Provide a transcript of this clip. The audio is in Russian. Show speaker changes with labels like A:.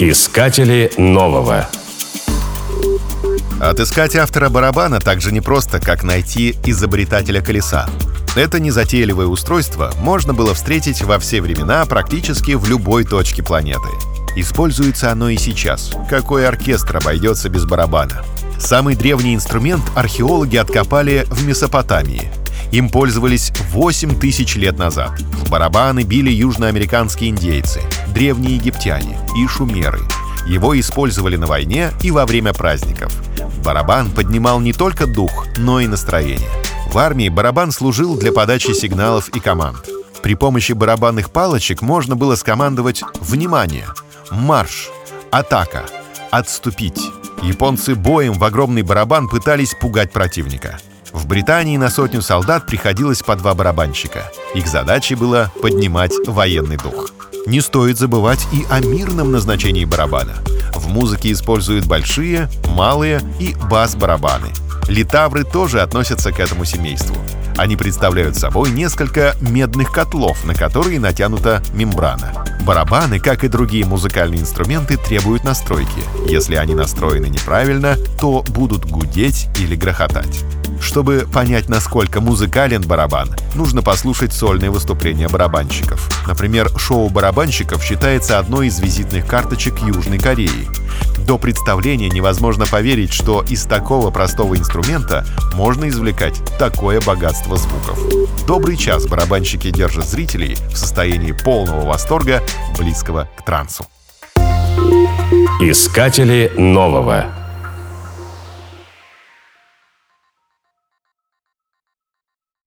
A: Искатели нового.
B: Отыскать автора барабана так же непросто, как найти изобретателя колеса. Это незатейливое устройство можно было встретить во все времена практически в любой точке планеты. Используется оно и сейчас. Какой оркестр обойдется без барабана? Самый древний инструмент археологи откопали в Месопотамии. Им пользовались 8 тысяч лет назад. В барабаны били южноамериканские индейцы, древние египтяне и шумеры. Его использовали на войне и во время праздников. Барабан поднимал не только дух, но и настроение. В армии барабан служил для подачи сигналов и команд. При помощи барабанных палочек можно было скомандовать «Внимание!», «Марш!», «Атака!», «Отступить!». Японцы боем в огромный барабан пытались пугать противника. В Британии на сотню солдат приходилось по два барабанщика. Их задачей было поднимать военный дух. Не стоит забывать и о мирном назначении барабана. В музыке используют большие, малые и бас-барабаны. Литавры тоже относятся к этому семейству. Они представляют собой несколько медных котлов, на которые натянута мембрана. Барабаны, как и другие музыкальные инструменты, требуют настройки. Если они настроены неправильно, то будут гудеть или грохотать. Чтобы понять, насколько музыкален барабан, нужно послушать сольные выступления барабанщиков. Например, шоу барабанщиков считается одной из визитных карточек Южной Кореи. До представления невозможно поверить, что из такого простого инструмента можно извлекать такое богатство звуков. Добрый час барабанщики держат зрителей в состоянии полного восторга, близкого к трансу.
A: Искатели нового.